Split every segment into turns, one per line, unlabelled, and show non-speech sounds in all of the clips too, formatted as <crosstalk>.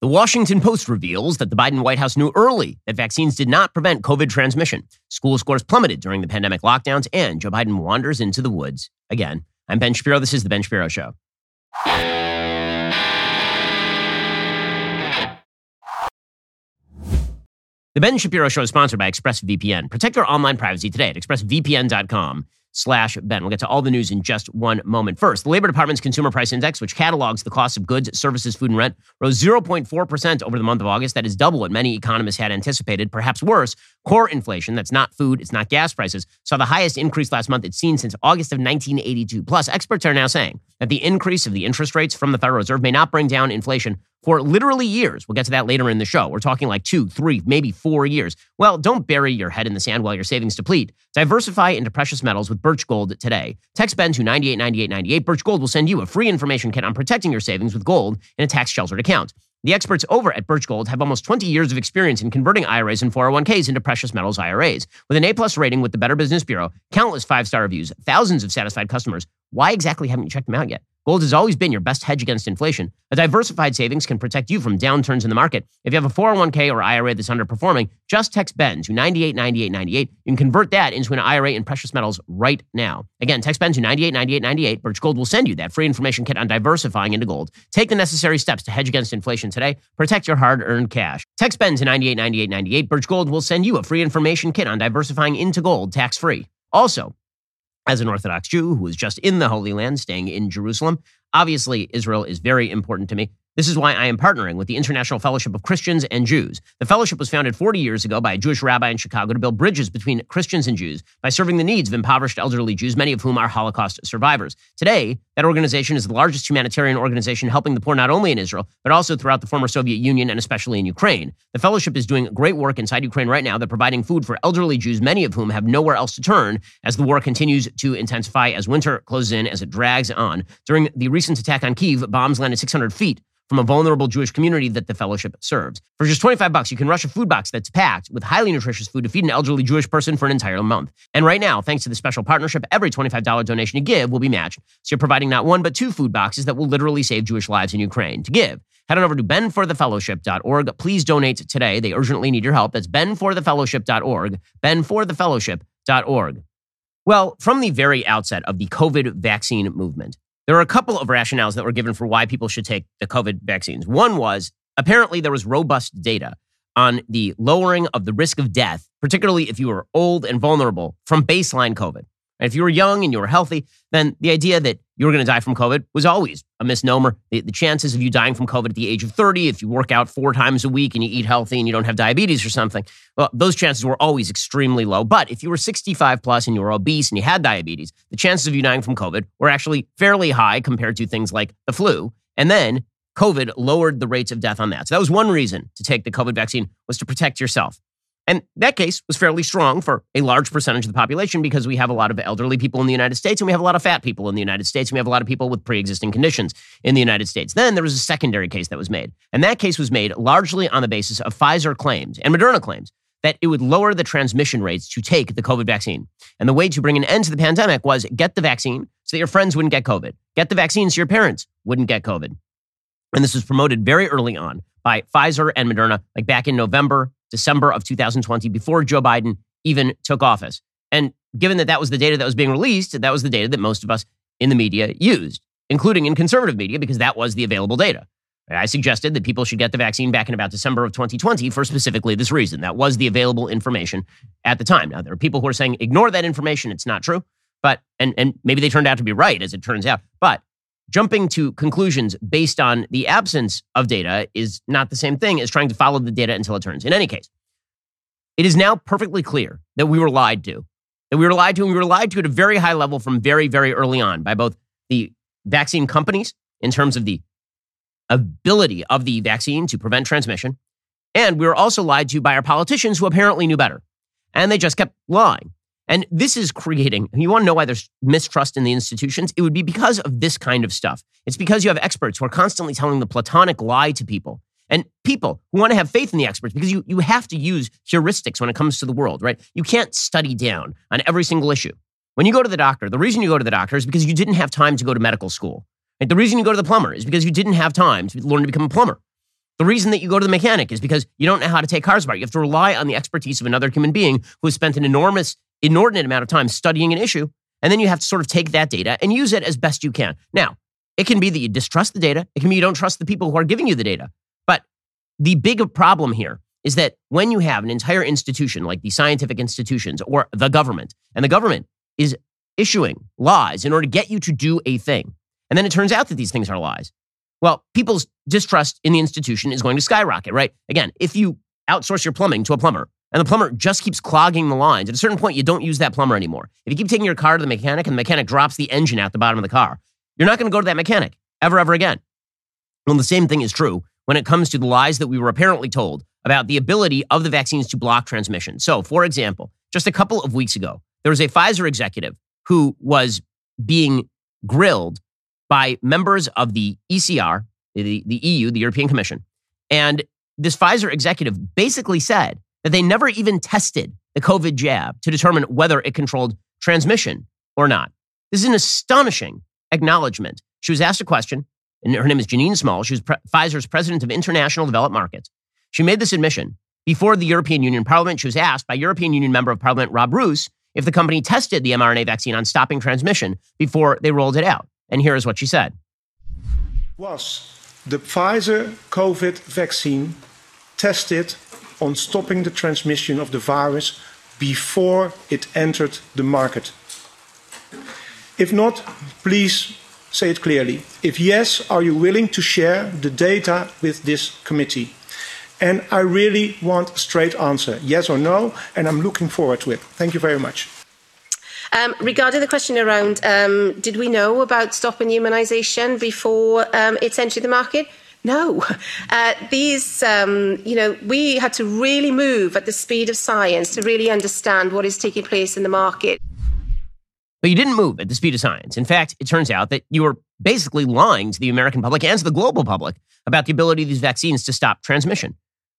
The Washington Post reveals that the Biden White House knew early that vaccines did not prevent COVID transmission. School scores plummeted during the pandemic lockdowns, and Joe Biden wanders into the woods again. I'm Ben Shapiro. This is The Ben Shapiro Show. The Ben Shapiro Show is sponsored by ExpressVPN. Protect your online privacy today at expressvpn.com slash Ben. We'll get to all the news in just one moment. First, the Labor Department's Consumer Price Index, which catalogs the cost of goods, services, food, and rent, rose 0.4% over the month of August. That is double what many economists had anticipated. Perhaps worse, core inflation, that's not food, it's not gas prices, saw the highest increase last month it's seen since August of 1982. Plus, experts are now saying that the increase of the interest rates from the Federal Reserve may not bring down inflation for literally years. We'll get to that later in the show. We're talking like two, three, maybe four years. Well, don't bury your head in the sand while your savings deplete. Diversify into precious metals with Birch Gold today. Text Ben to 989898. Birch Gold will send you a free information kit on protecting your savings with gold in a tax sheltered account. The experts over at Birch Gold have almost 20 years of experience in converting IRAs and 401ks into precious metals IRAs. With an A-plus rating with the Better Business Bureau, countless five-star reviews, thousands of satisfied customers, why exactly haven't you checked them out yet? Gold has always been your best hedge against inflation. A diversified savings can protect you from downturns in the market. If you have a 401k or IRA that's underperforming, just text Ben to 989898. You can convert that into an IRA in precious metals right now. Again, text Ben to 989898. Birch Gold will send you that free information kit on diversifying into gold. Take the necessary steps to hedge against inflation today. Protect your hard-earned cash. Text Ben to 989898. Birch Gold will send you a free information kit on diversifying into gold tax-free. Also, as an Orthodox Jew who was just in the Holy Land, staying in Jerusalem. Obviously, Israel is very important to me. This is why I am partnering with the International Fellowship of Christians and Jews. The fellowship was founded 40 years ago by a Jewish rabbi in Chicago to build bridges between Christians and Jews by serving the needs of impoverished elderly Jews, many of whom are Holocaust survivors. Today, that organization is the largest humanitarian organization helping the poor not only in Israel, but also throughout the former Soviet Union and especially in Ukraine. The fellowship is doing great work inside Ukraine right now. They're providing food for elderly Jews, many of whom have nowhere else to turn as the war continues to intensify, as winter closes in, as it drags on. During the recent attack on Kiev, bombs landed 600 feet from a vulnerable Jewish community that the fellowship serves. For just 25 bucks, you can rush a food box that's packed with highly nutritious food to feed an elderly Jewish person for an entire month. And right now, thanks to the special partnership, every $25 donation you give will be matched. So you're providing not one, but two food boxes that will literally save Jewish lives in Ukraine. To give, head on over to benforthefellowship.org. Please donate today. They urgently need your help. That's benforthefellowship.org, benforthefellowship.org. Well, from the very outset of the COVID vaccine movement, there are a couple of rationales that were given for why people should take the COVID vaccines. One was apparently there was robust data on the lowering of the risk of death, particularly if you were old and vulnerable from baseline COVID. And if you were young and you were healthy, then the idea that you were going to die from COVID was always a misnomer. The, the, chances of you dying from COVID at the age of 30, if you work out four times a week and you eat healthy and you don't have diabetes or something, well, those chances were always extremely low. But if you were 65 plus and you were obese and you had diabetes, the chances of you dying from COVID were actually fairly high compared to things like the flu. And then COVID lowered the rates of death on that. So that was one reason to take the COVID vaccine was to protect yourself. And that case was fairly strong for a large percentage of the population because we have a lot of elderly people in the United States and we have a lot of fat people in the United States and we have a lot of people with pre existing conditions in the United States. Then there was a secondary case that was made. And that case was made largely on the basis of Pfizer claims and Moderna claims that it would lower the transmission rates to take the COVID vaccine. And the way to bring an end to the pandemic was get the vaccine so that your friends wouldn't get COVID. Get the vaccine so your parents wouldn't get COVID. And this was promoted very early on by Pfizer and Moderna, like back in November December of 2020, before Joe Biden even took office. And given that that was the data that was being released, that was the data that most of us in the media used, including in conservative media, because that was the available data. I suggested that people should get the vaccine back in about December of 2020 for specifically this reason. That was the available information at the time. Now, there are people who are saying, ignore that information. It's not true. But, and, and maybe they turned out to be right, as it turns out. But jumping to conclusions based on the absence of data is not the same thing as trying to follow the data until it turns. In any case, it is now perfectly clear that we were lied to. That we were lied to, and we were lied to at a very high level from very, very early on by both the vaccine companies in terms of the ability of the vaccine to prevent transmission. And we were also lied to by our politicians who apparently knew better. And they just kept lying. And this is creating, you want to know why there's mistrust in the institutions? It would be because of this kind of stuff. It's because you have experts who are constantly telling the platonic lie to people. And people who want to have faith in the experts because you, you have to use heuristics when it comes to the world, right? You can't study down on every single issue. When you go to the doctor, the reason you go to the doctor is because you didn't have time to go to medical school. Right? The reason you go to the plumber is because you didn't have time to learn to become a plumber. The reason that you go to the mechanic is because you don't know how to take cars apart. You have to rely on the expertise of another human being who has spent an enormous, inordinate amount of time studying an issue. And then you have to sort of take that data and use it as best you can. Now, it can be that you distrust the data. It can be you don't trust the people who are giving you the data. But the big problem here is that when you have an entire institution like the scientific institutions or the government, and the government is issuing lies in order to get you to do a thing, and then it turns out that these things are lies, well, people's distrust in the institution is going to skyrocket, right? Again, if you outsource your plumbing to a plumber and the plumber just keeps clogging the lines, at a certain point, you don't use that plumber anymore. If you keep taking your car to the mechanic and the mechanic drops the engine out the bottom of the car, you're not going to go to that mechanic ever, ever again. Well, the same thing is true when it comes to the lies that we were apparently told about the ability of the vaccines to block transmission. So, for example, just a couple of weeks ago, there was a Pfizer executive who was being grilled by members of the ECR, the, the EU, the European Commission. And this Pfizer executive basically said that they never even tested the COVID jab to determine whether it controlled transmission or not. This is an astonishing acknowledgement. She was asked a question, and her name is Janine Small. She was pre- Pfizer's president of international developed markets. She made this admission before the European Union Parliament. She was asked by European Union member of Parliament Rob Roos if the company tested the mRNA vaccine on stopping transmission before they rolled it out. And here is what she said.
Was the Pfizer COVID vaccine tested on stopping the transmission of the virus before it entered the market? If not, please say it clearly. If yes, are you willing to share the data with this committee? And I really want a straight answer, yes or no, and I'm looking forward to it. Thank you very much.
Um, regarding the question around um, did we know about stopping immunisation before um, it's entered the market? No. <laughs> Uh, these, um, you know, we had to really move at the speed of science to really understand what is taking place in the market.
But you didn't move at the speed of science. In fact, it turns out that you were basically lying to the American public and to the global public about the ability of these vaccines to stop transmission,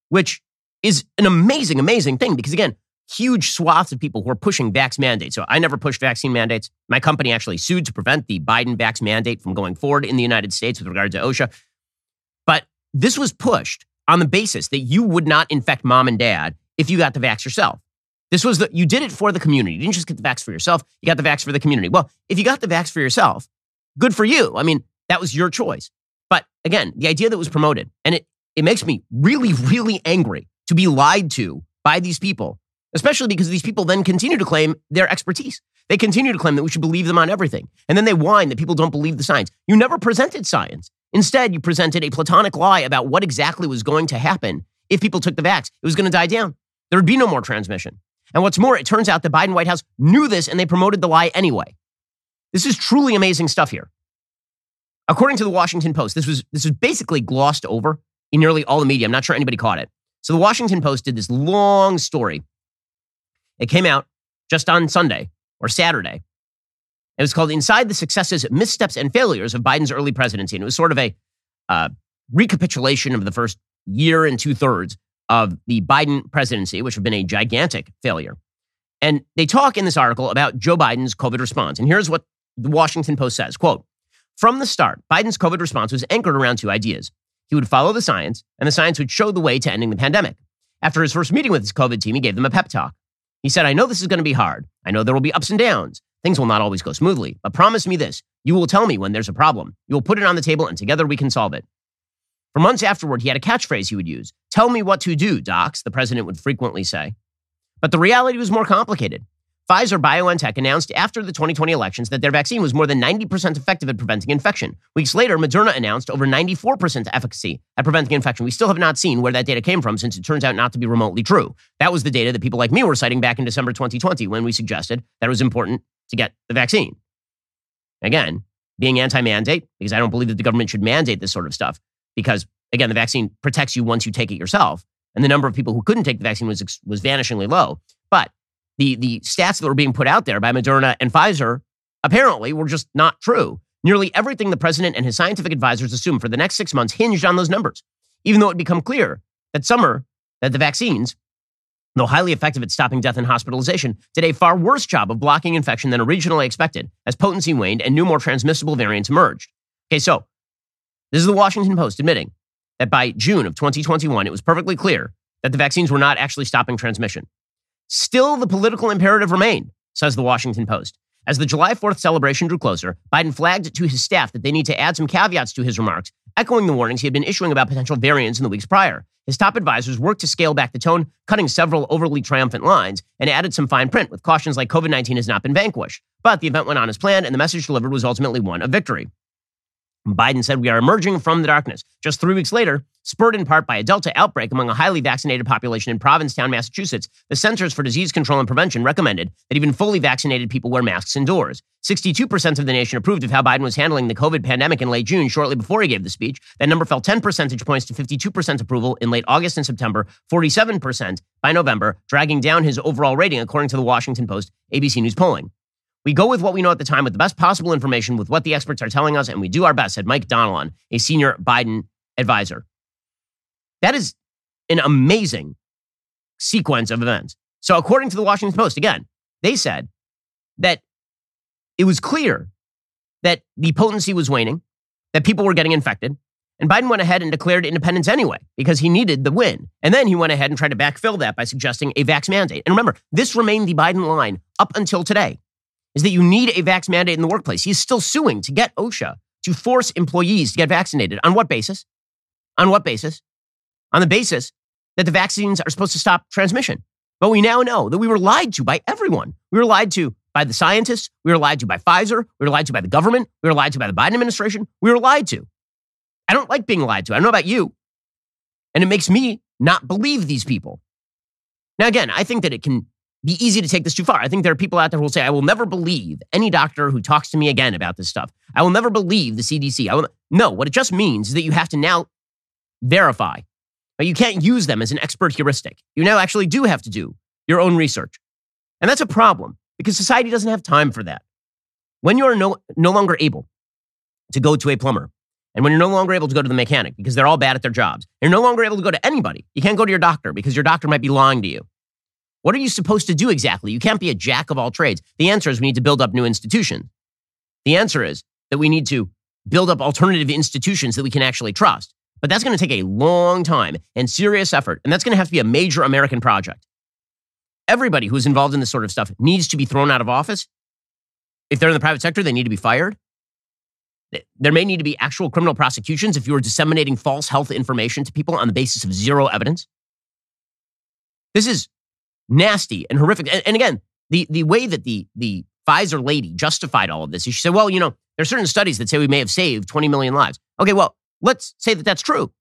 which is an amazing, amazing thing because, again, huge swaths of people who are pushing vax mandates. So I never pushed vaccine mandates. My company actually sued to prevent the Biden vax mandate from going forward in the United States with regard to OSHA. This was pushed on the basis that you would not infect mom and dad if you got the vax yourself. This was the, you did it for the community. You didn't just get the vax for yourself, you got the vax for the community. Well, if you got the vax for yourself, good for you. I mean, that was your choice. But again, the idea that was promoted, and it, it makes me really, really angry to be lied to by these people especially because these people then continue to claim their expertise. They continue to claim that we should believe them on everything. And then they whine that people don't believe the science. You never presented science. Instead, you presented a platonic lie about what exactly was going to happen if people took the vax. It was going to die down. There would be no more transmission. And what's more, it turns out the Biden White House knew this and they promoted the lie anyway. This is truly amazing stuff here. According to the Washington Post, this was this was basically glossed over in nearly all the media. I'm not sure anybody caught it. So the Washington Post did this long story it came out just on Sunday or Saturday. It was called Inside the Successes, Missteps, and Failures of Biden's Early Presidency. And it was sort of a uh, recapitulation of the first year and two thirds of the Biden presidency, which have been a gigantic failure. And they talk in this article about Joe Biden's COVID response. And here's what the Washington Post says quote, From the start, Biden's COVID response was anchored around two ideas. He would follow the science, and the science would show the way to ending the pandemic. After his first meeting with his COVID team, he gave them a pep talk. He said, I know this is going to be hard. I know there will be ups and downs. Things will not always go smoothly, but promise me this. You will tell me when there's a problem. You will put it on the table and together we can solve it. For months afterward, he had a catchphrase he would use Tell me what to do, docs, the president would frequently say. But the reality was more complicated. Pfizer BioNTech announced after the 2020 elections that their vaccine was more than 90% effective at preventing infection. Weeks later, Moderna announced over 94% efficacy at preventing infection. We still have not seen where that data came from since it turns out not to be remotely true. That was the data that people like me were citing back in December 2020 when we suggested that it was important to get the vaccine. Again, being anti mandate, because I don't believe that the government should mandate this sort of stuff, because again, the vaccine protects you once you take it yourself. And the number of people who couldn't take the vaccine was, was vanishingly low. But the, the stats that were being put out there by Moderna and Pfizer apparently were just not true. Nearly everything the president and his scientific advisors assumed for the next six months hinged on those numbers, even though it become clear that summer, that the vaccines, though highly effective at stopping death and hospitalization, did a far worse job of blocking infection than originally expected as potency waned and new, more transmissible variants emerged. Okay, so this is the Washington Post admitting that by June of 2021, it was perfectly clear that the vaccines were not actually stopping transmission. Still, the political imperative remained, says the Washington Post. As the July 4th celebration drew closer, Biden flagged to his staff that they need to add some caveats to his remarks, echoing the warnings he had been issuing about potential variants in the weeks prior. His top advisors worked to scale back the tone, cutting several overly triumphant lines, and added some fine print with cautions like COVID 19 has not been vanquished. But the event went on as planned, and the message delivered was ultimately one of victory. Biden said we are emerging from the darkness. Just three weeks later, spurred in part by a Delta outbreak among a highly vaccinated population in Provincetown, Massachusetts, the Centers for Disease Control and Prevention recommended that even fully vaccinated people wear masks indoors. 62% of the nation approved of how Biden was handling the COVID pandemic in late June, shortly before he gave the speech. That number fell 10 percentage points to 52% approval in late August and September, 47% by November, dragging down his overall rating, according to the Washington Post ABC News polling. We go with what we know at the time with the best possible information with what the experts are telling us, and we do our best, said Mike Donilon, a senior Biden advisor. That is an amazing sequence of events. So, according to the Washington Post, again, they said that it was clear that the potency was waning, that people were getting infected, and Biden went ahead and declared independence anyway because he needed the win. And then he went ahead and tried to backfill that by suggesting a vax mandate. And remember, this remained the Biden line up until today is that you need a vax mandate in the workplace. He's still suing to get OSHA to force employees to get vaccinated. On what basis? On what basis? On the basis that the vaccines are supposed to stop transmission. But we now know that we were lied to by everyone. We were lied to by the scientists. We were lied to by Pfizer. We were lied to by the government. We were lied to by the Biden administration. We were lied to. I don't like being lied to. I don't know about you. And it makes me not believe these people. Now, again, I think that it can be easy to take this too far. I think there are people out there who will say, I will never believe any doctor who talks to me again about this stuff. I will never believe the CDC. I will, no, what it just means is that you have to now verify. You can't use them as an expert heuristic. You now actually do have to do your own research. And that's a problem because society doesn't have time for that. When you are no, no longer able to go to a plumber, and when you're no longer able to go to the mechanic because they're all bad at their jobs, you're no longer able to go to anybody. You can't go to your doctor because your doctor might be lying to you. What are you supposed to do exactly? You can't be a jack of all trades. The answer is we need to build up new institutions. The answer is that we need to build up alternative institutions that we can actually trust. But that's going to take a long time and serious effort. And that's going to have to be a major American project. Everybody who's involved in this sort of stuff needs to be thrown out of office. If they're in the private sector, they need to be fired. There may need to be actual criminal prosecutions if you are disseminating false health information to people on the basis of zero evidence. This is nasty and horrific. And, and again, the, the way that the, the Pfizer lady justified all of this is she said, well, you know, there are certain studies that say we may have saved 20 million lives. Okay, well, let's say that that's true.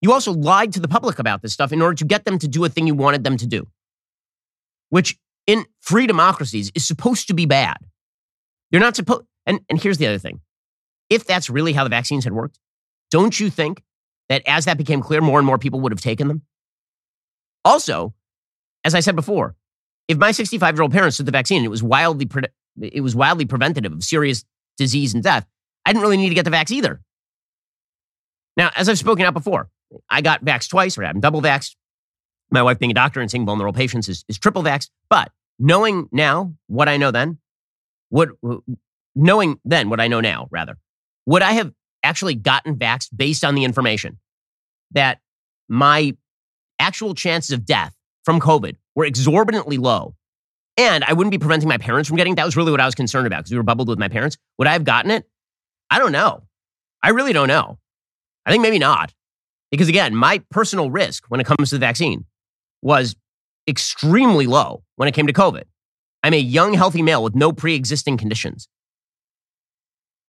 You also lied to the public about this stuff in order to get them to do a thing you wanted them to do, which in free democracies is supposed to be bad. You're not supposed, and, and here's the other thing. If that's really how the vaccines had worked, don't you think that as that became clear, more and more people would have taken them? Also, as I said before, if my 65 year old parents took the vaccine and it was wildly pre- it was wildly preventative of serious disease and death, I didn't really need to get the vax either. Now, as I've spoken out before, I got vaxxed twice, or I'm double vaxxed. My wife, being a doctor and seeing vulnerable patients, is, is triple vaxxed. But knowing now what I know then, would knowing then what I know now, rather, would I have actually gotten vaxxed based on the information that my actual chances of death from COVID were exorbitantly low. And I wouldn't be preventing my parents from getting. That was really what I was concerned about because we were bubbled with my parents. Would I have gotten it? I don't know. I really don't know. I think maybe not. Because again, my personal risk when it comes to the vaccine was extremely low when it came to COVID. I'm a young, healthy male with no pre existing conditions.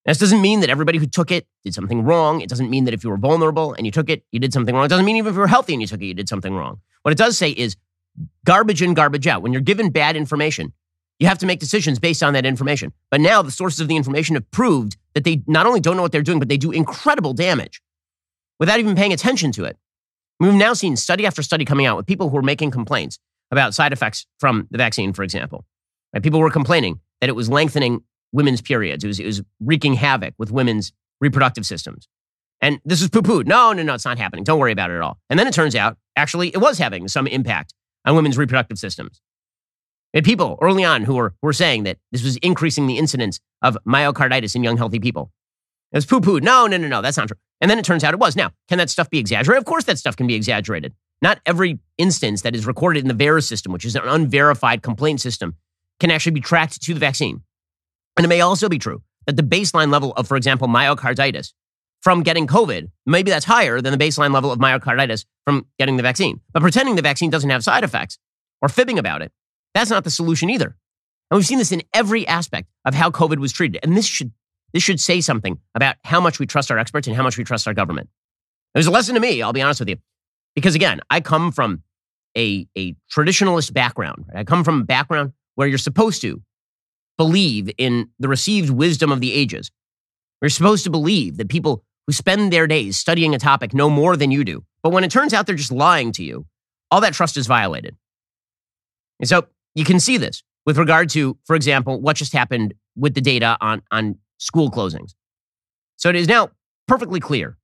This doesn't mean that everybody who took it did something wrong. It doesn't mean that if you were vulnerable and you took it, you did something wrong. It doesn't mean even if you were healthy and you took it, you did something wrong. What it does say is garbage in, garbage out. When you're given bad information, you have to make decisions based on that information. But now the sources of the information have proved that they not only don't know what they're doing, but they do incredible damage without even paying attention to it. We've now seen study after study coming out with people who are making complaints about side effects from the vaccine, for example. Right? People were complaining that it was lengthening women's periods. It was, it was wreaking havoc with women's reproductive systems. And this was poo pooed. No, no, no, it's not happening. Don't worry about it at all. And then it turns out, actually, it was having some impact on women's reproductive systems. And people early on who were, were saying that this was increasing the incidence of myocarditis in young, healthy people. It was poo pooed. No, no, no, no, that's not true. And then it turns out it was. Now, can that stuff be exaggerated? Of course, that stuff can be exaggerated. Not every instance that is recorded in the VAERS system, which is an unverified complaint system, can actually be tracked to the vaccine. And it may also be true that the baseline level of, for example, myocarditis from getting COVID, maybe that's higher than the baseline level of myocarditis from getting the vaccine. But pretending the vaccine doesn't have side effects or fibbing about it, that's not the solution either. And we've seen this in every aspect of how COVID was treated. And this should, this should say something about how much we trust our experts and how much we trust our government. It was a lesson to me, I'll be honest with you. Because again, I come from a, a traditionalist background. Right? I come from a background where you're supposed to believe in the received wisdom of the ages. You're supposed to believe that people who spend their days studying a topic know more than you do. But when it turns out they're just lying to you, all that trust is violated. And so you can see this with regard to, for example, what just happened with the data on, on school closings. So it is now perfectly clear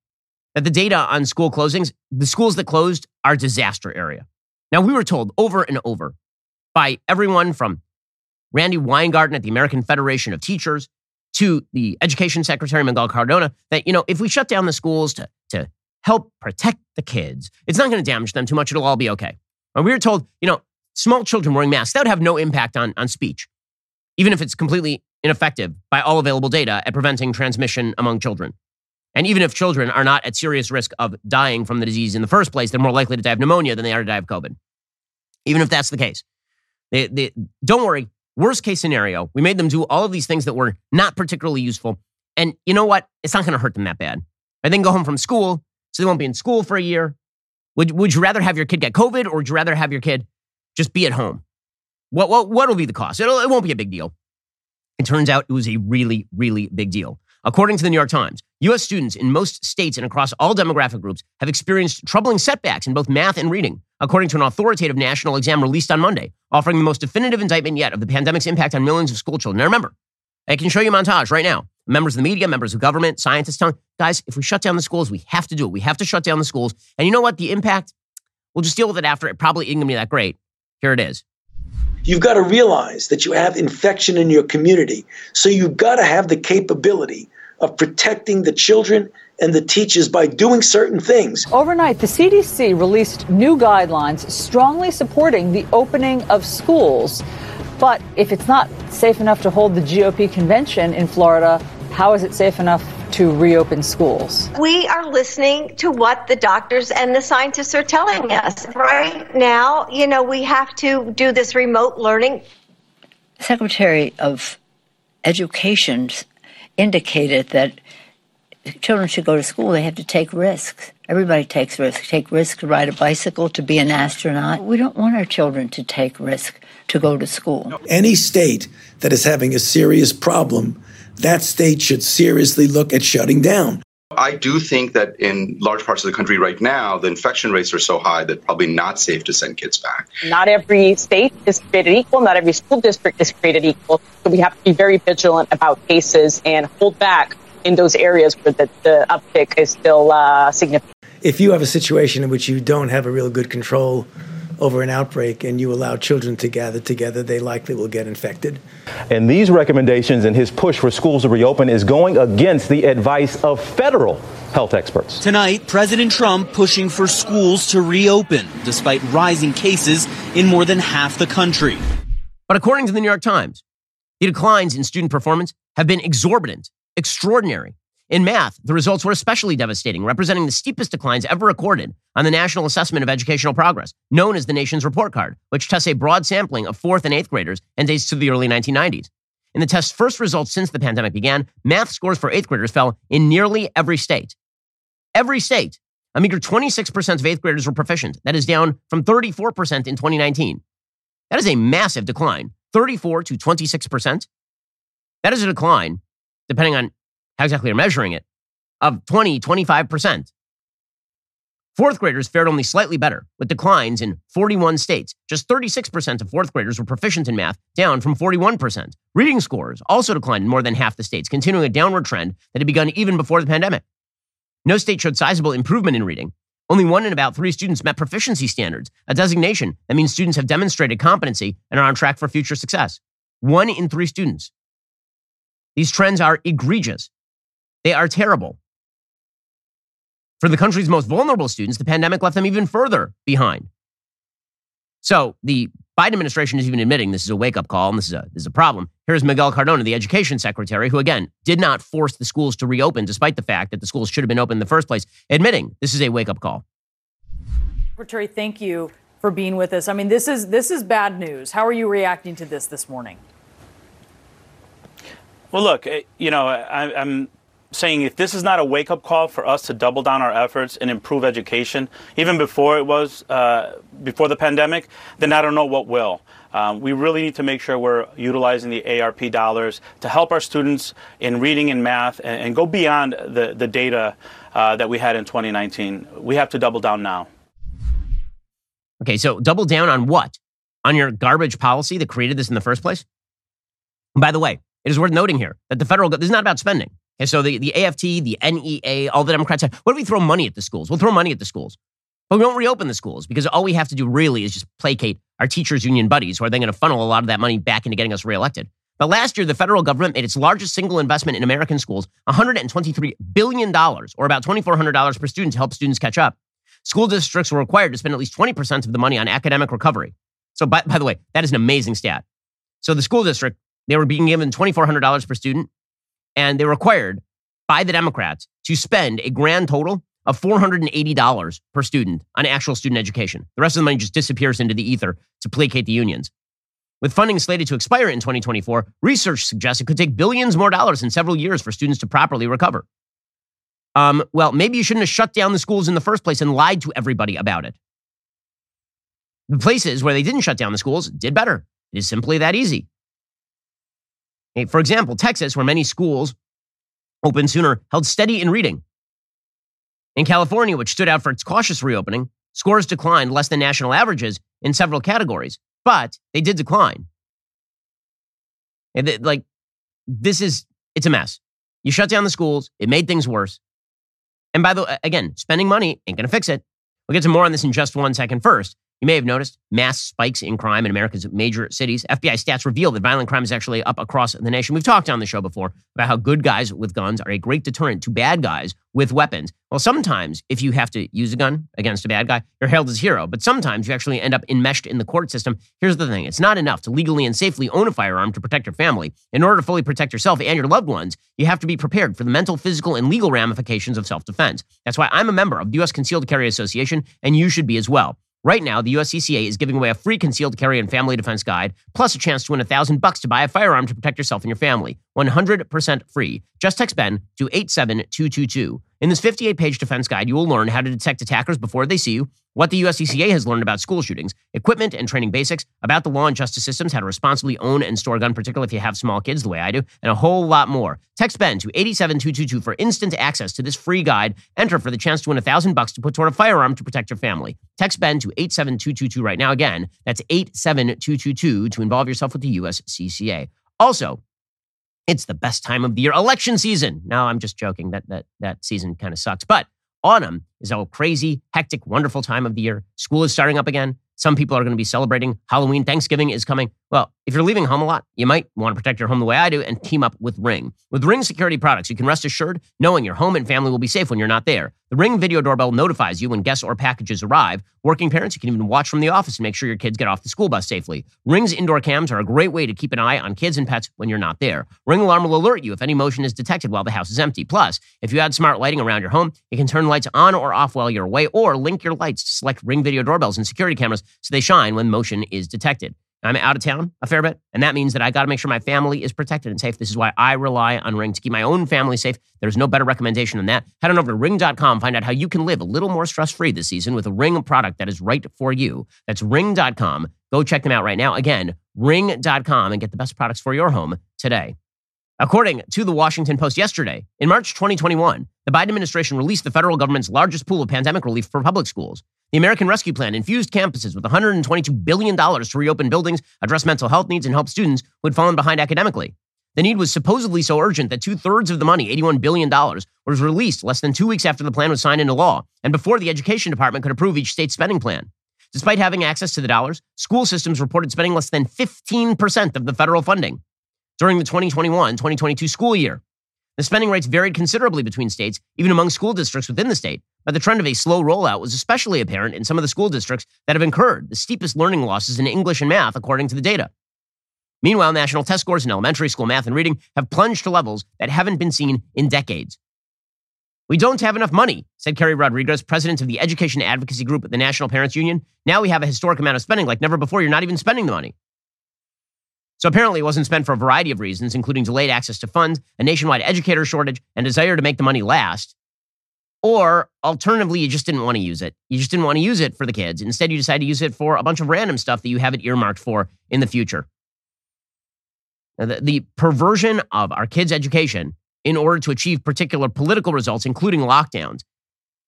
that the data on school closings, the schools that closed are disaster area. Now, we were told over and over by everyone from Randi Weingarten at the American Federation of Teachers to the Education Secretary Miguel Cardona that, you know, if we shut down the schools to, to help protect the kids, it's not going to damage them too much. It'll all be okay. And we were told, you know, small children wearing masks, that would have no impact on, on speech, even if it's completely ineffective by all available data at preventing transmission among children. And even if children are not at serious risk of dying from the disease in the first place, they're more likely to die of pneumonia than they are to die of COVID. Even if that's the case. They, they, don't worry, Worst case scenario, we made them do all of these things that were not particularly useful. And you know what? It's not going to hurt them that bad. I then go home from school, so they won't be in school for a year. Would, would you rather have your kid get COVID or would you rather have your kid just be at home? What, what, what will be the cost? It'll, it won't be a big deal. It turns out it was a really, really big deal. According to the New York Times, U.S. students in most states and across all demographic groups have experienced troubling setbacks in both math and reading according to an authoritative national exam released on Monday, offering the most definitive indictment yet of the pandemic's impact on millions of school children. Now remember, I can show you a montage right now. Members of the media, members of government, scientists telling guys, if we shut down the schools, we have to do it. We have to shut down the schools. And you know what? The impact, we'll just deal with it after. It probably isn't going to be that great. Here it is.
You've got to realize that you have infection in your community. So you've got to have the capability of protecting the children and the teachers by doing certain things.
Overnight, the CDC released new guidelines strongly supporting the opening of schools. But if it's not safe enough to hold the GOP convention in Florida, how is it safe enough to reopen schools?
We are listening to what the doctors and the scientists are telling us. Right now, you know, we have to do this remote learning.
Secretary of Education indicated that children should go to school, they have to take risks. Everybody takes risks. Take risks to ride a bicycle, to be an astronaut. We don't want our children to take risk to go to school.
Any state that is having a serious problem, that state should seriously look at shutting down.
I do think that in large parts of the country right now, the infection rates are so high that probably not safe to send kids back.
Not every state is created equal. Not every school district is created equal. So we have to be very vigilant about cases and hold back in those areas where the, the uptick is still uh, significant.
If you have a situation in which you don't have a real good control over an outbreak and you allow children to gather together, they likely will get infected.
And these recommendations and his push for schools to reopen is going against the advice of federal health experts.
Tonight, President Trump pushing for schools to reopen despite rising cases in more than half the country.
But according to the New York Times, the declines in student performance have been exorbitant, extraordinary. In math, the results were especially devastating, representing the steepest declines ever recorded on the National Assessment of Educational Progress, known as the nation's report card, which tests a broad sampling of fourth and eighth graders and dates to the early 1990s. In the test's first results since the pandemic began, math scores for eighth graders fell in nearly every state. Every state. A meager 26% of eighth graders were proficient. That is down from 34% in 2019. That is a massive decline. 34 to 26%. That is a decline, depending on how exactly you're measuring it, of 20, 25%. Fourth graders fared only slightly better, with declines in 41 states. Just 36% of fourth graders were proficient in math, down from 41%. Reading scores also declined in more than half the states, continuing a downward trend that had begun even before the pandemic. No state showed sizable improvement in reading. Only one in about three students met proficiency standards, a designation that means students have demonstrated competency and are on track for future success. One in three students. These trends are egregious. They are terrible. For the country's most vulnerable students, the pandemic left them even further behind. So the Biden administration is even admitting this is a wake up call and this is a, this is a problem. Here's Miguel Cardona, the education secretary, who again did not force the schools to reopen despite the fact that the schools should have been open in the first place, admitting this is a wake up call.
Secretary, thank you for being with us. I mean, this is this is bad news. How are you reacting to this this morning?
Well, look, eh, you know, I, I'm saying if this is not a wake up call for us to double down our efforts and improve education, even before it was uh, before the pandemic, then I don't know what will. Um, we really need to make sure we're utilizing the ARP dollars to help our students in reading and math and, and go beyond the, the data uh, that we had in 2019. We have to double down now.
Okay, so double down on what? On your garbage policy that created this in the first place? By the way, it is worth noting here that the federal, this is not about spending. Okay, so the, the AFT, the NEA, all the Democrats say, what if we throw money at the schools? We'll throw money at the schools. But we won't reopen the schools because all we have to do really is just placate our teachers' union buddies who are then going to funnel a lot of that money back into getting us reelected. But last year, the federal government made its largest single investment in American schools, $123 billion, or about $2,400 per student to help students catch up. School districts were required to spend at least 20% of the money on academic recovery. So, by, by the way, that is an amazing stat. So, the school district, they were being given $2,400 per student and they were required by the Democrats to spend a grand total of $480 per student on actual student education. The rest of the money just disappears into the ether to placate the unions. With funding slated to expire in 2024, research suggests it could take billions more dollars in several years for students to properly recover. Um, well, maybe you shouldn't have shut down the schools in the first place and lied to everybody about it. The places where they didn't shut down the schools did better. It is simply that easy. For example, Texas, where many schools opened sooner, held steady in reading. In California, which stood out for its cautious reopening, scores declined less than national averages in several categories, but they did decline. And like, this is, it's a mess. You shut down the schools, it made things worse. And by the way, again, spending money ain't going to fix it. We'll get to more on this in just one second. First, you may have noticed mass spikes in crime in America's major cities. FBI stats reveal that violent crime is actually up across the nation. We've talked on the show before about how good guys with guns are a great deterrent to bad guys with weapons. Well, sometimes if you have to use a gun against a bad guy, you're hailed as a hero. But sometimes you actually end up enmeshed in the court system. Here's the thing it's not enough to legally and safely own a firearm to protect your family. In order to fully protect yourself and your loved ones, you have to be prepared for the mental, physical, and legal ramifications of self defense. That's why I'm a member of the U.S. Concealed Carry Association, and you should be as well. Right now, the USCCA is giving away a free concealed carry and family defense guide, plus a chance to win a thousand bucks to buy a firearm to protect yourself and your family. 100% free. Just text Ben to 87222. In this 58 page defense guide, you will learn how to detect attackers before they see you, what the USCCA has learned about school shootings, equipment and training basics, about the law and justice systems, how to responsibly own and store a gun, particularly if you have small kids the way I do, and a whole lot more. Text Ben to 87222 for instant access to this free guide. Enter for the chance to win a thousand bucks to put toward a firearm to protect your family. Text Ben to 87222 right now. Again, that's 87222 to involve yourself with the USCCA. Also, it's the best time of the year, election season. No, I'm just joking. That that that season kind of sucks. But autumn is a crazy, hectic, wonderful time of the year. School is starting up again. Some people are going to be celebrating Halloween. Thanksgiving is coming. Well, if you're leaving home a lot, you might want to protect your home the way I do and team up with Ring. With Ring security products, you can rest assured knowing your home and family will be safe when you're not there. The Ring video doorbell notifies you when guests or packages arrive. Working parents, you can even watch from the office and make sure your kids get off the school bus safely. Ring's indoor cams are a great way to keep an eye on kids and pets when you're not there. Ring alarm will alert you if any motion is detected while the house is empty. Plus, if you add smart lighting around your home, you can turn lights on or off while you're away or link your lights to select Ring video doorbells and security cameras so they shine when motion is detected. I'm out of town a fair bit, and that means that I got to make sure my family is protected and safe. This is why I rely on Ring to keep my own family safe. There's no better recommendation than that. Head on over to ring.com, find out how you can live a little more stress free this season with a Ring product that is right for you. That's ring.com. Go check them out right now. Again, ring.com and get the best products for your home today. According to the Washington Post yesterday, in March 2021, the Biden administration released the federal government's largest pool of pandemic relief for public schools. The American Rescue Plan infused campuses with $122 billion to reopen buildings, address mental health needs, and help students who had fallen behind academically. The need was supposedly so urgent that two thirds of the money, $81 billion, was released less than two weeks after the plan was signed into law and before the Education Department could approve each state's spending plan. Despite having access to the dollars, school systems reported spending less than 15% of the federal funding during the 2021 2022 school year. The spending rates varied considerably between states, even among school districts within the state. But the trend of a slow rollout was especially apparent in some of the school districts that have incurred the steepest learning losses in English and math, according to the data. Meanwhile, national test scores in elementary school math and reading have plunged to levels that haven't been seen in decades. We don't have enough money, said Keri Rodriguez, president of the education advocacy group at the National Parents Union. Now we have a historic amount of spending like never before. You're not even spending the money. Apparently, it wasn't spent for a variety of reasons, including delayed access to funds, a nationwide educator shortage, and desire to make the money last. Or alternatively, you just didn't want to use it. You just didn't want to use it for the kids. Instead, you decided to use it for a bunch of random stuff that you have it earmarked for in the future. The, the perversion of our kids' education in order to achieve particular political results, including lockdowns.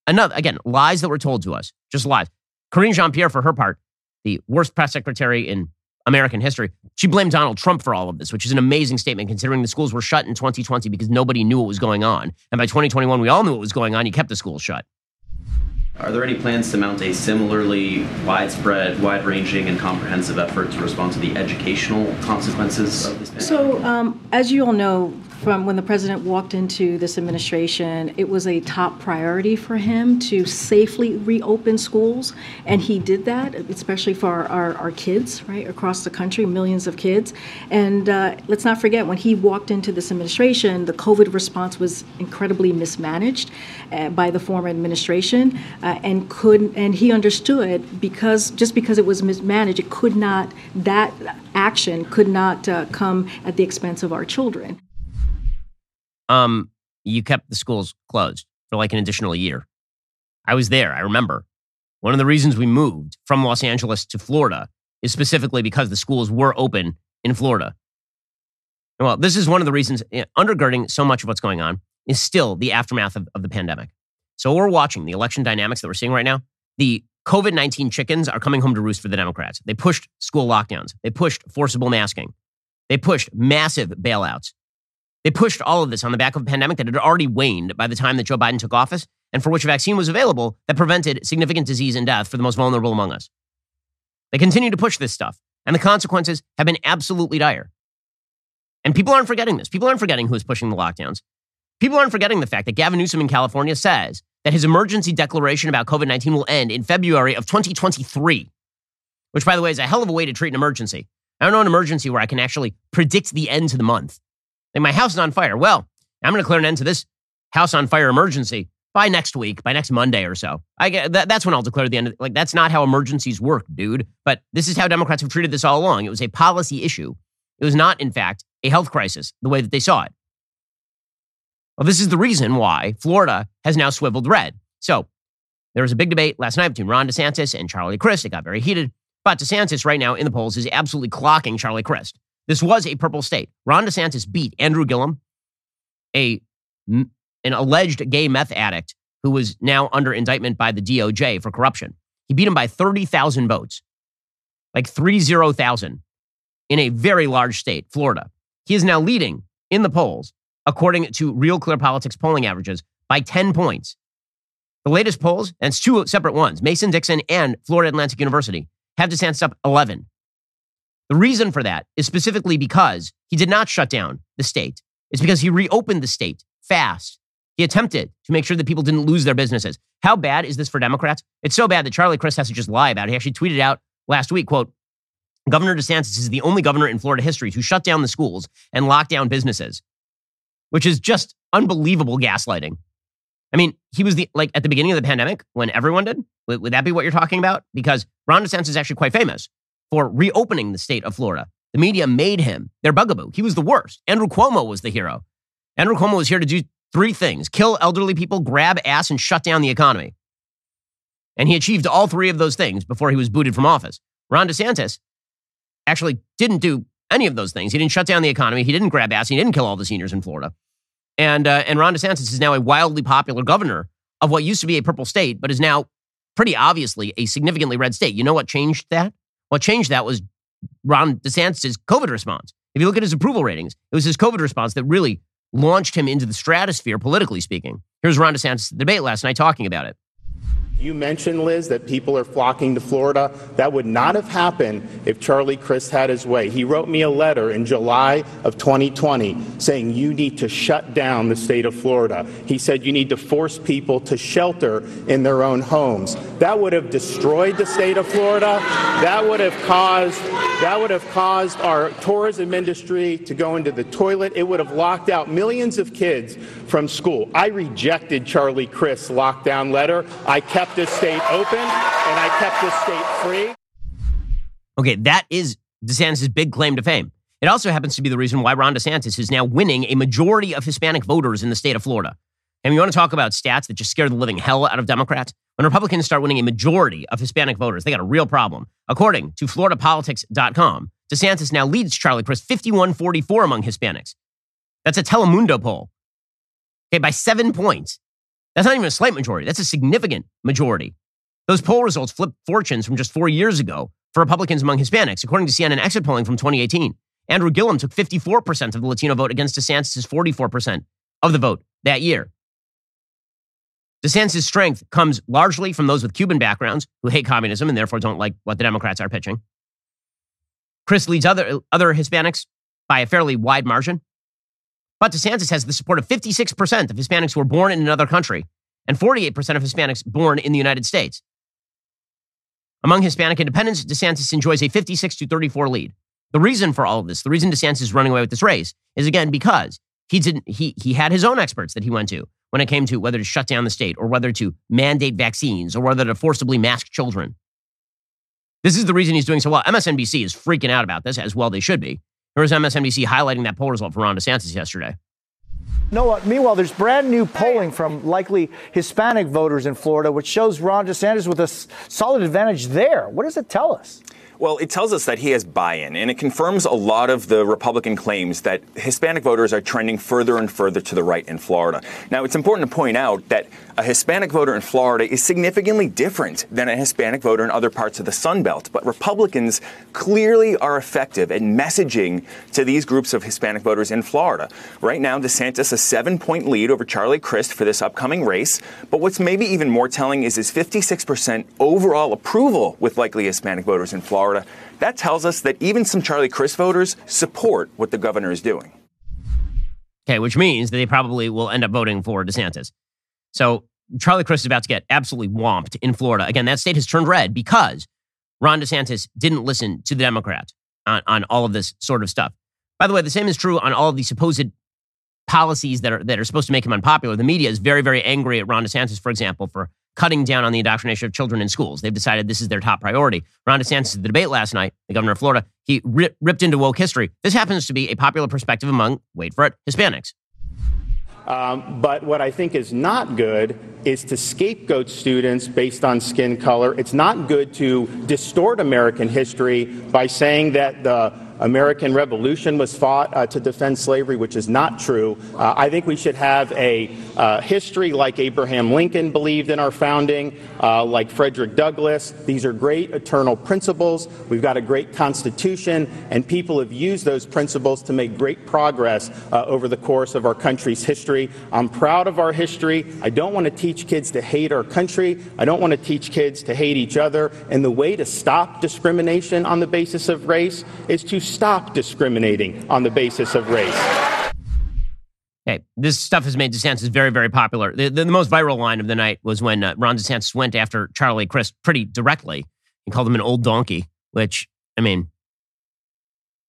Another, again, lies that were told to us, just lies. Karine Jean Pierre, for her part, the worst press secretary in American history, she blamed Donald Trump for all of this, which is an amazing statement considering the schools were shut in 2020 because nobody knew what was going on. And by 2021, we all knew what was going on. You kept the schools shut.
Are there any plans to mount a similarly widespread, wide ranging, and comprehensive effort to respond to the educational consequences of this pandemic?
So, um, as you all know, from when the president walked into this administration, it was a top priority for him to safely reopen schools. And he did that, especially for our, our, our kids, right, across the country, millions of kids. And uh, let's not forget, when he walked into this administration, the COVID response was incredibly mismanaged uh, by the former administration. Uh, and could and he understood because just because it was mismanaged, it could not, that action could not uh, come at the expense of our children
um, you kept the schools closed for like an additional year. I was there. I remember. One of the reasons we moved from Los Angeles to Florida is specifically because the schools were open in Florida. Well, this is one of the reasons eh, undergirding so much of what's going on is still the aftermath of, of the pandemic. So we're watching the election dynamics that we're seeing right now. The COVID 19 chickens are coming home to roost for the Democrats. They pushed school lockdowns, they pushed forcible masking, they pushed massive bailouts. They pushed all of this on the back of a pandemic that had already waned by the time that Joe Biden took office and for which a vaccine was available that prevented significant disease and death for the most vulnerable among us. They continue to push this stuff, and the consequences have been absolutely dire. And people aren't forgetting this. People aren't forgetting who is pushing the lockdowns. People aren't forgetting the fact that Gavin Newsom in California says that his emergency declaration about COVID 19 will end in February of 2023, which, by the way, is a hell of a way to treat an emergency. I don't know an emergency where I can actually predict the end to the month. Like my house is on fire. Well, I'm going to declare an end to this house on fire emergency by next week, by next Monday or so. I get that, that's when I'll declare the end. Of, like that's not how emergencies work, dude. But this is how Democrats have treated this all along. It was a policy issue. It was not, in fact, a health crisis the way that they saw it. Well, this is the reason why Florida has now swiveled red. So there was a big debate last night between Ron DeSantis and Charlie Crist. It got very heated. But DeSantis right now in the polls is absolutely clocking Charlie Crist. This was a purple state. Ron DeSantis beat Andrew Gillum, a an alleged gay meth addict who was now under indictment by the DOJ for corruption. He beat him by 30,000 votes, like 30,000 in a very large state, Florida. He is now leading in the polls, according to Real Clear Politics polling averages, by 10 points. The latest polls, and it's two separate ones, Mason Dixon and Florida Atlantic University, have DeSantis up 11. The reason for that is specifically because he did not shut down the state. It's because he reopened the state fast. He attempted to make sure that people didn't lose their businesses. How bad is this for Democrats? It's so bad that Charlie Crist has to just lie about it. He actually tweeted out last week, quote, Governor DeSantis is the only governor in Florida history to shut down the schools and lock down businesses, which is just unbelievable gaslighting. I mean, he was the, like, at the beginning of the pandemic when everyone did. Would, would that be what you're talking about? Because Ron DeSantis is actually quite famous for reopening the state of Florida. The media made him their bugaboo. He was the worst. Andrew Cuomo was the hero. Andrew Cuomo was here to do three things kill elderly people, grab ass, and shut down the economy. And he achieved all three of those things before he was booted from office. Ron DeSantis actually didn't do any of those things. He didn't shut down the economy. He didn't grab ass. He didn't kill all the seniors in Florida. And, uh, and Ron DeSantis is now a wildly popular governor of what used to be a purple state, but is now pretty obviously a significantly red state. You know what changed that? What changed that was Ron DeSantis' COVID response. If you look at his approval ratings, it was his COVID response that really launched him into the stratosphere, politically speaking. Here's Ron DeSantis' debate last night talking about it.
You mentioned, Liz, that people are flocking to Florida. That would not have happened if Charlie Crist had his way. He wrote me a letter in July of 2020 saying you need to shut down the state of Florida. He said you need to force people to shelter in their own homes. That would have destroyed the state of Florida. That would have caused that would have caused our tourism industry to go into the toilet. It would have locked out millions of kids from school. I rejected Charlie Crist's lockdown letter. I kept this state open and I kept this state free.
Okay, that is DeSantis' big claim to fame. It also happens to be the reason why Ron DeSantis is now winning a majority of Hispanic voters in the state of Florida. And you want to talk about stats that just scare the living hell out of Democrats? When Republicans start winning a majority of Hispanic voters, they got a real problem. According to FloridaPolitics.com, DeSantis now leads Charlie Crist 51 44 among Hispanics. That's a Telemundo poll. Okay, by seven points. That's not even a slight majority. That's a significant majority. Those poll results flipped fortunes from just four years ago for Republicans among Hispanics, according to CNN exit polling from 2018. Andrew Gillum took 54% of the Latino vote against DeSantis' 44% of the vote that year. DeSantis' strength comes largely from those with Cuban backgrounds who hate communism and therefore don't like what the Democrats are pitching. Crist leads other, other Hispanics by a fairly wide margin. But DeSantis has the support of 56% of Hispanics who were born in another country and 48% of Hispanics born in the United States. Among Hispanic independents, DeSantis enjoys a 56 to 34 lead. The reason for all of this, the reason DeSantis is running away with this race, is again because he didn't he he had his own experts that he went to when it came to whether to shut down the state or whether to mandate vaccines or whether to forcibly mask children. This is the reason he's doing so well. MSNBC is freaking out about this, as well they should be. Here was MSNBC highlighting that poll result for Ron DeSantis yesterday.
Noah, uh, meanwhile, there's brand new polling from likely Hispanic voters in Florida, which shows Ron DeSantis with a solid advantage there. What does it tell us?
Well, it tells us that he has buy in, and it confirms a lot of the Republican claims that Hispanic voters are trending further and further to the right in Florida. Now, it's important to point out that a Hispanic voter in Florida is significantly different than a Hispanic voter in other parts of the Sun Belt. But Republicans clearly are effective at messaging to these groups of Hispanic voters in Florida. Right now, DeSantis a seven point lead over Charlie Crist for this upcoming race. But what's maybe even more telling is his 56% overall approval with likely Hispanic voters in Florida. That tells us that even some Charlie Crist voters support what the governor is doing.
Okay, which means that they probably will end up voting for DeSantis. So Charlie Crist is about to get absolutely whomped in Florida. Again, that state has turned red because Ron DeSantis didn't listen to the Democrats on, on all of this sort of stuff. By the way, the same is true on all of the supposed policies that are that are supposed to make him unpopular. The media is very, very angry at Ron DeSantis, for example, for cutting down on the indoctrination of children in schools. They've decided this is their top priority. Ron DeSantis, the debate last night, the governor of Florida, he rip, ripped into woke history. This happens to be a popular perspective among, wait for it, Hispanics.
Um, but what I think is not good is to scapegoat students based on skin color. It's not good to distort American history by saying that the American Revolution was fought uh, to defend slavery, which is not true. Uh, I think we should have a uh, history like Abraham Lincoln believed in our founding, uh, like Frederick Douglass. These are great eternal principles. We've got a great Constitution, and people have used those principles to make great progress uh, over the course of our country's history. I'm proud of our history. I don't want to teach kids to hate our country. I don't want to teach kids to hate each other. And the way to stop discrimination on the basis of race is to stop discriminating on the basis of race.
Okay, this stuff has made DeSantis very, very popular. The, the, the most viral line of the night was when uh, Ron DeSantis went after Charlie Crist pretty directly and called him an old donkey, which, I mean,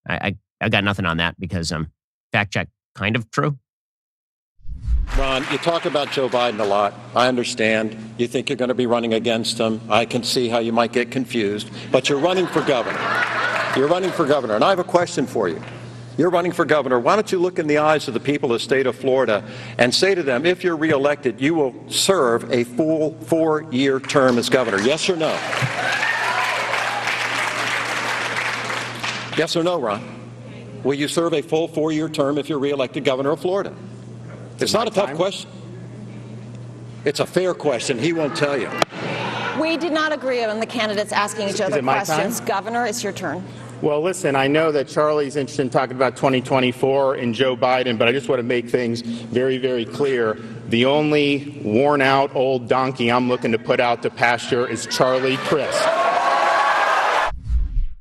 I, I, I got nothing on that because um, fact check kind of true.
Ron, you talk about Joe Biden a lot. I understand. You think you're going to be running against him. I can see how you might get confused, but you're running for governor. You're running for governor. And I have a question for you. You're running for governor. Why don't you look in the eyes of the people of the state of Florida and say to them, if you're reelected, you will serve a full four year term as governor? Yes or no? Yes or no, Ron? Will you serve a full four year term if you're reelected governor of Florida? It's not a tough question. It's a fair question. He won't tell you.
We did not agree on the candidates asking each other questions. Time? Governor, it's your turn.
Well, listen, I know that Charlie's interested in talking about 2024 and Joe Biden, but I just want to make things very, very clear. The only worn out old donkey I'm looking to put out to pasture is Charlie Crist.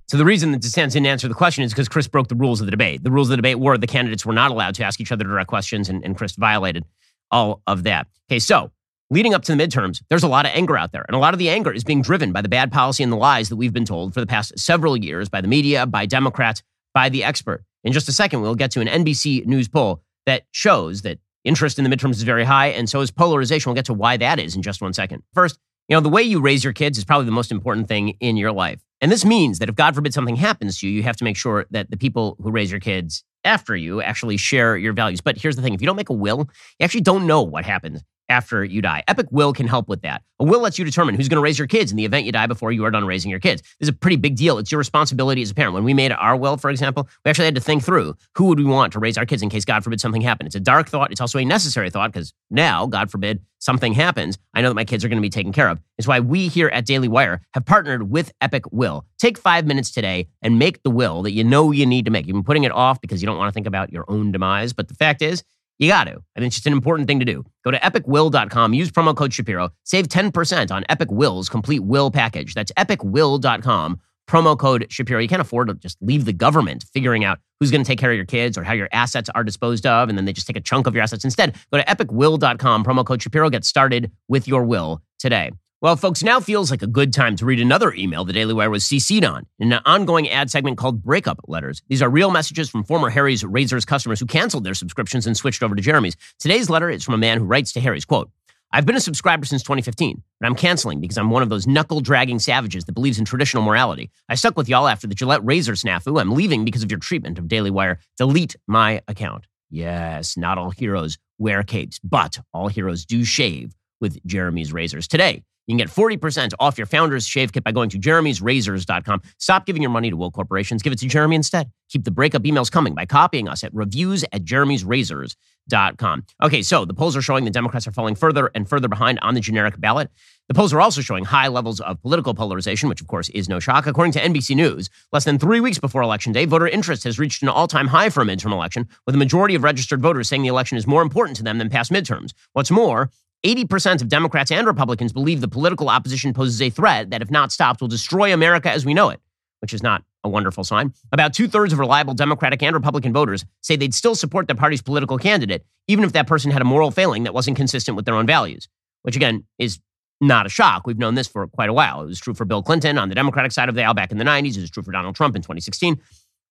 So the reason that DeSantis didn't answer the question is because Crist broke the rules of the debate. The rules of the debate were the candidates were not allowed to ask each other direct questions, and, and Crist violated all of that. Okay, so leading up to the midterms, there's a lot of anger out there. And a lot of the anger is being driven by the bad policy and the lies that we've been told for the past several years by the media, by Democrats, by the expert. In just a second, we'll get to an NBC News poll that shows that interest in the midterms is very high, and so is polarization. We'll get to why that is in just one second. First, you know, the way you raise your kids is probably the most important thing in your life. And this means that if God forbid something happens to you, you have to make sure that the people who raise your kids after you actually share your values. But here's the thing if you don't make a will, you actually don't know what happens after you die. Epic Will can help with that. A will lets you determine who's going to raise your kids in the event you die before you are done raising your kids. This is a pretty big deal. It's your responsibility as a parent. When we made our will, for example, we actually had to think through who would we want to raise our kids in case, God forbid, something happened. It's a dark thought. It's also a necessary thought because now, God forbid, something happens. I know that my kids are going to be taken care of. It's why we here at Daily Wire have partnered with Epic Will. Take five minutes today and make the will that you know you need to make. You've been putting it off because you don't want to think about your own demise. But the fact is, you got to. I it's just an important thing to do. Go to epicwill.com, use promo code Shapiro, save 10% on Epic Will's complete will package. That's epicwill.com, promo code Shapiro. You can't afford to just leave the government figuring out who's going to take care of your kids or how your assets are disposed of, and then they just take a chunk of your assets. Instead, go to epicwill.com, promo code Shapiro, get started with your will today. Well, folks, now feels like a good time to read another email the Daily Wire was CC'd on in an ongoing ad segment called Breakup Letters. These are real messages from former Harry's Razors customers who canceled their subscriptions and switched over to Jeremy's. Today's letter is from a man who writes to Harry's, quote, I've been a subscriber since 2015, but I'm canceling because I'm one of those knuckle dragging savages that believes in traditional morality. I stuck with y'all after the Gillette Razor snafu. I'm leaving because of your treatment of Daily Wire. Delete my account. Yes, not all heroes wear capes, but all heroes do shave with Jeremy's razors. Today, you can get 40% off your founder's shave kit by going to jeremy'srazors.com. Stop giving your money to will corporations. Give it to Jeremy instead. Keep the breakup emails coming by copying us at reviews at jeremy'srazors.com. Okay, so the polls are showing the Democrats are falling further and further behind on the generic ballot. The polls are also showing high levels of political polarization, which of course is no shock. According to NBC News, less than three weeks before Election Day, voter interest has reached an all time high for a midterm election, with a majority of registered voters saying the election is more important to them than past midterms. What's more, 80% of Democrats and Republicans believe the political opposition poses a threat that, if not stopped, will destroy America as we know it, which is not a wonderful sign. About two thirds of reliable Democratic and Republican voters say they'd still support their party's political candidate, even if that person had a moral failing that wasn't consistent with their own values, which again is not a shock. We've known this for quite a while. It was true for Bill Clinton on the Democratic side of the aisle back in the 90s. It was true for Donald Trump in 2016.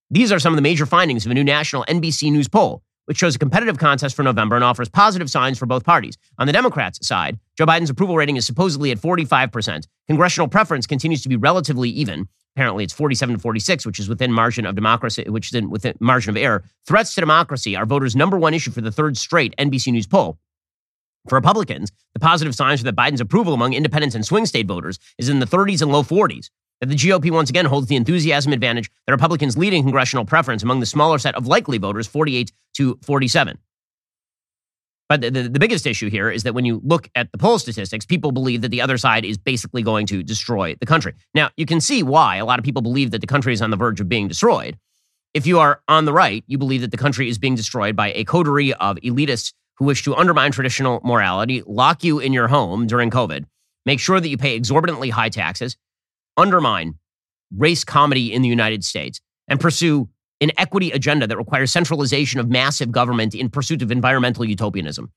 These are some of the major findings of a new national NBC News poll which shows a competitive contest for November and offers positive signs for both parties. On the Democrats' side, Joe Biden's approval rating is supposedly at 45%. Congressional preference continues to be relatively even. Apparently, it's 47 to 46, which is within margin of democracy, which is in, within margin of error. Threats to democracy are voters' number one issue for the third straight NBC News poll. For Republicans, the positive signs are that Biden's approval among independents and swing state voters is in the 30s and low 40s that the GOP once again holds the enthusiasm advantage that Republicans leading congressional preference among the smaller set of likely voters, 48 to 47. But the, the, the, biggest issue here is that when you look at the poll statistics, people believe that the other side is basically going to destroy the country. Now, you can see why a lot of people believe that the country is on the verge of being destroyed. If you are on the right, you believe that the country is being destroyed by a coterie of elitists who wish to undermine traditional morality, lock you in your home during COVID, make sure that you pay exorbitantly high taxes, undermine race comedy in the United States and pursue an equity agenda that requires centralization of massive government in pursuit of environmental utopianism.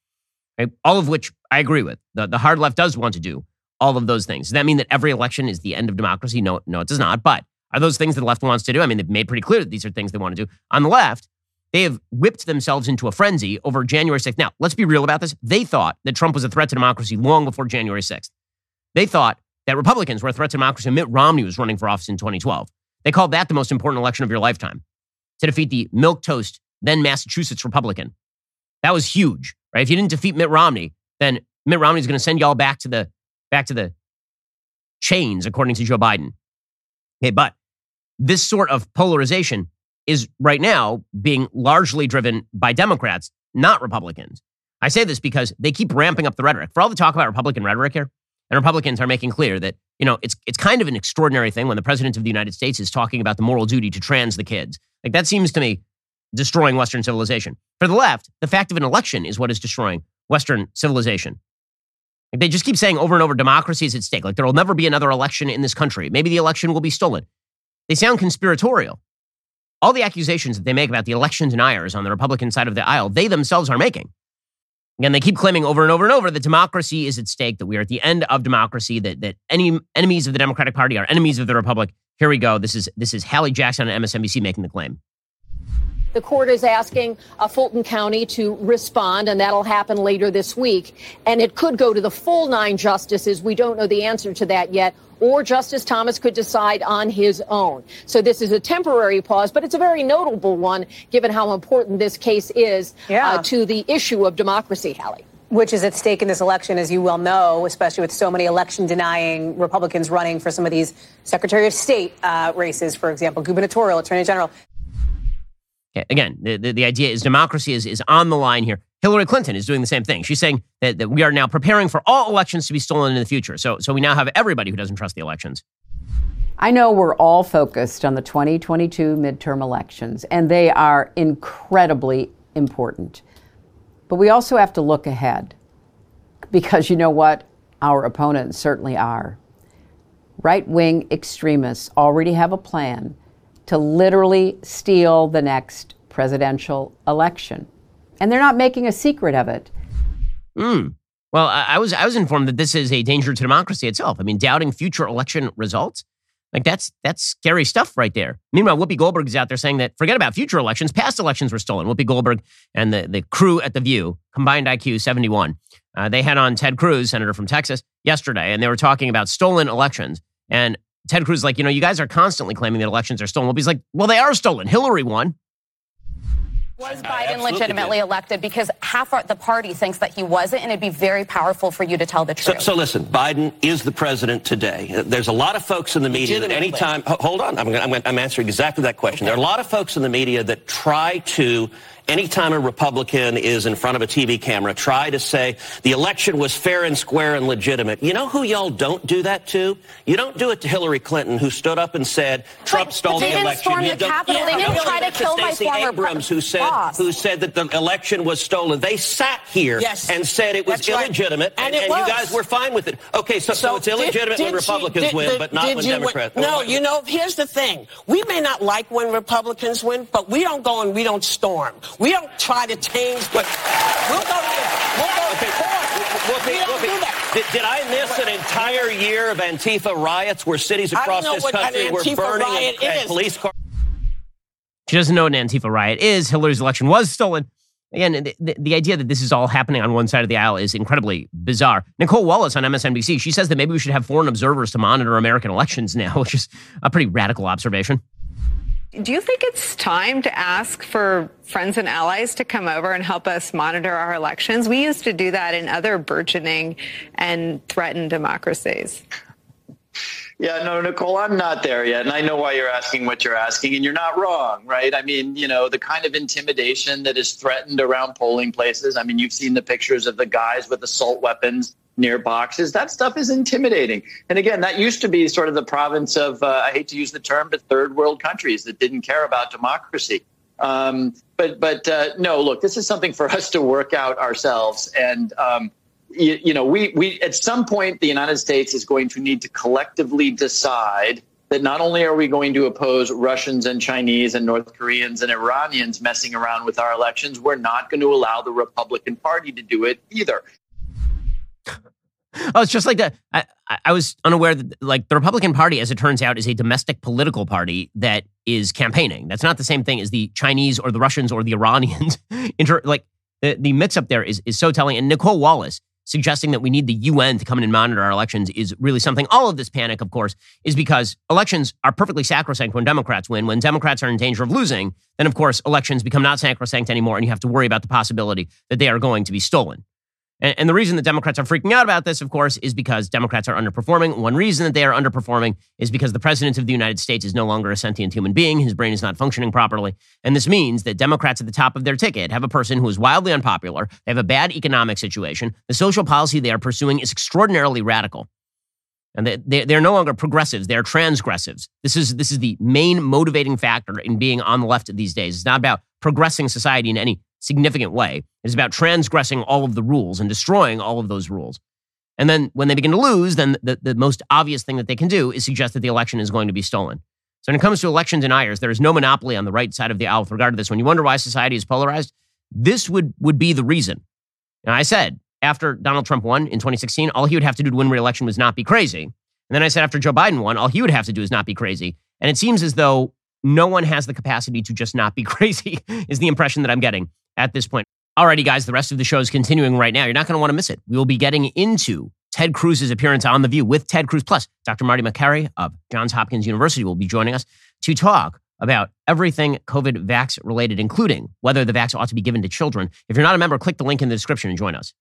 Right? All of which I agree with. The, the hard left does want to do all of those things. Does that mean that every election is the end of democracy? No, no, it does not. But are those things that the left wants to do? I mean, they've made pretty clear that these are things they want to do. On the left, they have whipped themselves into a frenzy over January 6th. Now, let's be real about this. They thought that Trump was a threat to democracy long before January 6th. They thought that Republicans were a threat to democracy. Mitt Romney was running for office in 2012. They called that the most important election of your lifetime to defeat the milk toast, then Massachusetts Republican. That was huge, right? If you didn't defeat Mitt Romney, then Mitt Romney's going to send y'all back to the back to the chains, according to Joe Biden. Okay, but this sort of polarization is right now being largely driven by Democrats, not Republicans. I say this because they keep ramping up the rhetoric. For all the talk about Republican rhetoric here, And Republicans are making clear that, you know, it's it's kind of an extraordinary thing when the president of the United States is talking about the moral duty to trans the kids. Like that seems to me destroying Western civilization. For the left, the fact of an election is what is destroying Western civilization. Like they just keep saying over and over democracy is at stake. Like there will never be another election in this country. Maybe the election will be stolen. They sound conspiratorial. All the accusations that they make about the election deniers on the Republican side of the aisle, they themselves are making. Again, they keep claiming over and over and over that democracy is at stake, that we are at the end of democracy, that, that any enemies of the Democratic Party are enemies of the Republic. Here we go. This is this is Hallie Jackson on MSNBC making the claim.
The court is asking uh, Fulton County to respond, and that'll happen later this week. And it could go to the full nine justices. We don't know the answer to that yet. Or Justice Thomas could decide on his own. So this is a temporary pause, but it's a very notable one given how important this case is
Yeah.
uh, to the issue of democracy, Hallie.
which is at stake in this election, as you well know, especially with so many election denying Republicans running for some of these Secretary of State uh, races, for example, gubernatorial, Attorney General.
Yeah, Again, the, the, the idea is democracy is, is on the line here. Hillary Clinton is doing the same thing. She's saying that, that we are now preparing for all elections to be stolen in the future. So, so we now have everybody who doesn't trust the elections.
I know we're all focused on the 2022 midterm elections, and they are incredibly important. But we also have to look ahead because you know what? Our opponents certainly are. Right wing extremists already have a plan to literally steal the next presidential election. And they're not making a secret of it.
Hmm. Well, I, was I was informed that this is a danger to democracy itself. I mean, doubting future election results, like that's that's scary stuff right there. Meanwhile, Whoopi Goldberg is out there saying that forget about future elections, past elections were stolen. Whoopi Goldberg and the the crew at the View, combined IQ seventy one, uh, they had on Ted Cruz, senator from Texas, yesterday, and they were talking about stolen elections. And Ted Cruz like, you know, you guys are constantly claiming that elections are stolen. Whoopi's like, well, they are stolen. Hillary won.
Was Biden legitimately elected? Because half the party thinks that he wasn't, and it'd be very powerful for you to tell the truth.
so listen, Biden is the president today. There's a lot of folks in the media that anytime, ho- hold on, I'm, I'm, I'm answering exactly that question. There are a lot of folks in the media that try to, anytime a Republican is in front of a TV camera, try to say the election was fair and square and legitimate. You know who y'all don't do that to? You don't do it to Hillary Clinton, who stood up and said Trump stole
they
the
didn't
election.
storm
You
the
don't-
Capitol. They didn't try to kill my former
Abrams, who said
boss.
who said that the election was stolen. They sat here
Yes.
and said it was
That's right.
illegitimate,
And
and,
it
and you guys were fine with it. Okay, so, so, it's
did-
illegitimate when
did she-
Republicans
did-
win,
did-
but not when Democrats.
win? No, you know, here's the thing. We may not like when Republicans win, but we don't go and we don't storm. We don't try to change. But we'll go to the, we'll go to court. We don't do that.
Did, did I miss an entire year of Antifa riots where cities across this
what an
country were burning
riot
and, and police cars?
She doesn't know what an Antifa riot is. Hillary's election was stolen. Again, the, the, the idea that this is all happening on one side of the aisle is incredibly bizarre. Nicolle Wallace on MSNBC, she says that maybe we should have foreign observers to monitor American elections now, <laughs> which is a pretty radical observation.
Do you think it's time to ask for friends and allies to come over and help us monitor our elections? We used to do that in other burgeoning and threatened democracies.
Yeah, no, Nicolle, I'm not there yet. And I know why you're asking what you're asking, and you're not wrong, right? I mean, you know, the kind of intimidation that is threatened around polling places. I mean, you've seen the pictures of the guys with assault weapons near boxes. That stuff is intimidating. And again, that used to be sort of the province of, uh, I hate to use the term, but third world countries that didn't care about democracy. Um, but but uh, no, look, this is something for <laughs> us to work out ourselves. And um, you, you know, we we at some point the United States is going to need to collectively decide that not only are we going to oppose Russians and Chinese and North Koreans and Iranians messing around with our elections, we're not going to allow the Republican Party to do it either.
Oh, it's just like that. I, I- was unaware that, like, the Republican Party, as it turns out, is a domestic political party that is campaigning. That's not the same thing as the Chinese or the Russians or the Iranians. <laughs> Inter- like, the, the mix up there is, is so telling. And Nicolle Wallace suggesting that we need the UN to come in and monitor our elections is really something. All of this panic, of course, is because elections are perfectly sacrosanct when Democrats win. When Democrats are in danger of losing, then, of course, elections become not sacrosanct anymore, and you have to worry about the possibility that they are going to be stolen. And, and the reason the Democrats are freaking out about this, of course, is because Democrats are underperforming. One reason that they are underperforming is because the president of the United States is no longer a sentient human being. His brain is not functioning properly. And this means that Democrats at the top of their ticket have a person who is wildly unpopular. They have a bad economic situation. The social policy they are pursuing is extraordinarily radical. And they, they're no longer progressives, they're transgressives. This is, this is the main motivating factor in being on the left these days. It's not about progressing society in any significant way. It's about transgressing all of the rules and destroying all of those rules. And then when they begin to lose, then the, the most obvious thing that they can do is suggest that the election is going to be stolen. So when it comes to election deniers, there is no monopoly on the right side of the aisle with regard to this. When you wonder why society is polarized, this would, would be the reason. And I said, after Donald Trump won in 2016, all he would have to do to win re-election was not be crazy. And then I said after Joe Biden won, all he would have to do is not be crazy. And it seems as though no one has the capacity to just not be <laughs> crazy, is the impression that I'm getting at this point. Alrighty, guys, the rest of the show is continuing right now. You're not going to want to miss it. We will be getting into Ted Cruz's appearance on The View with Ted Cruz. Plus, Dr. Marty Makary of Johns Hopkins University will be joining us to talk about everything COVID vax related, including whether the vax ought to be given to children. If you're not a member, click the link in the description and join us.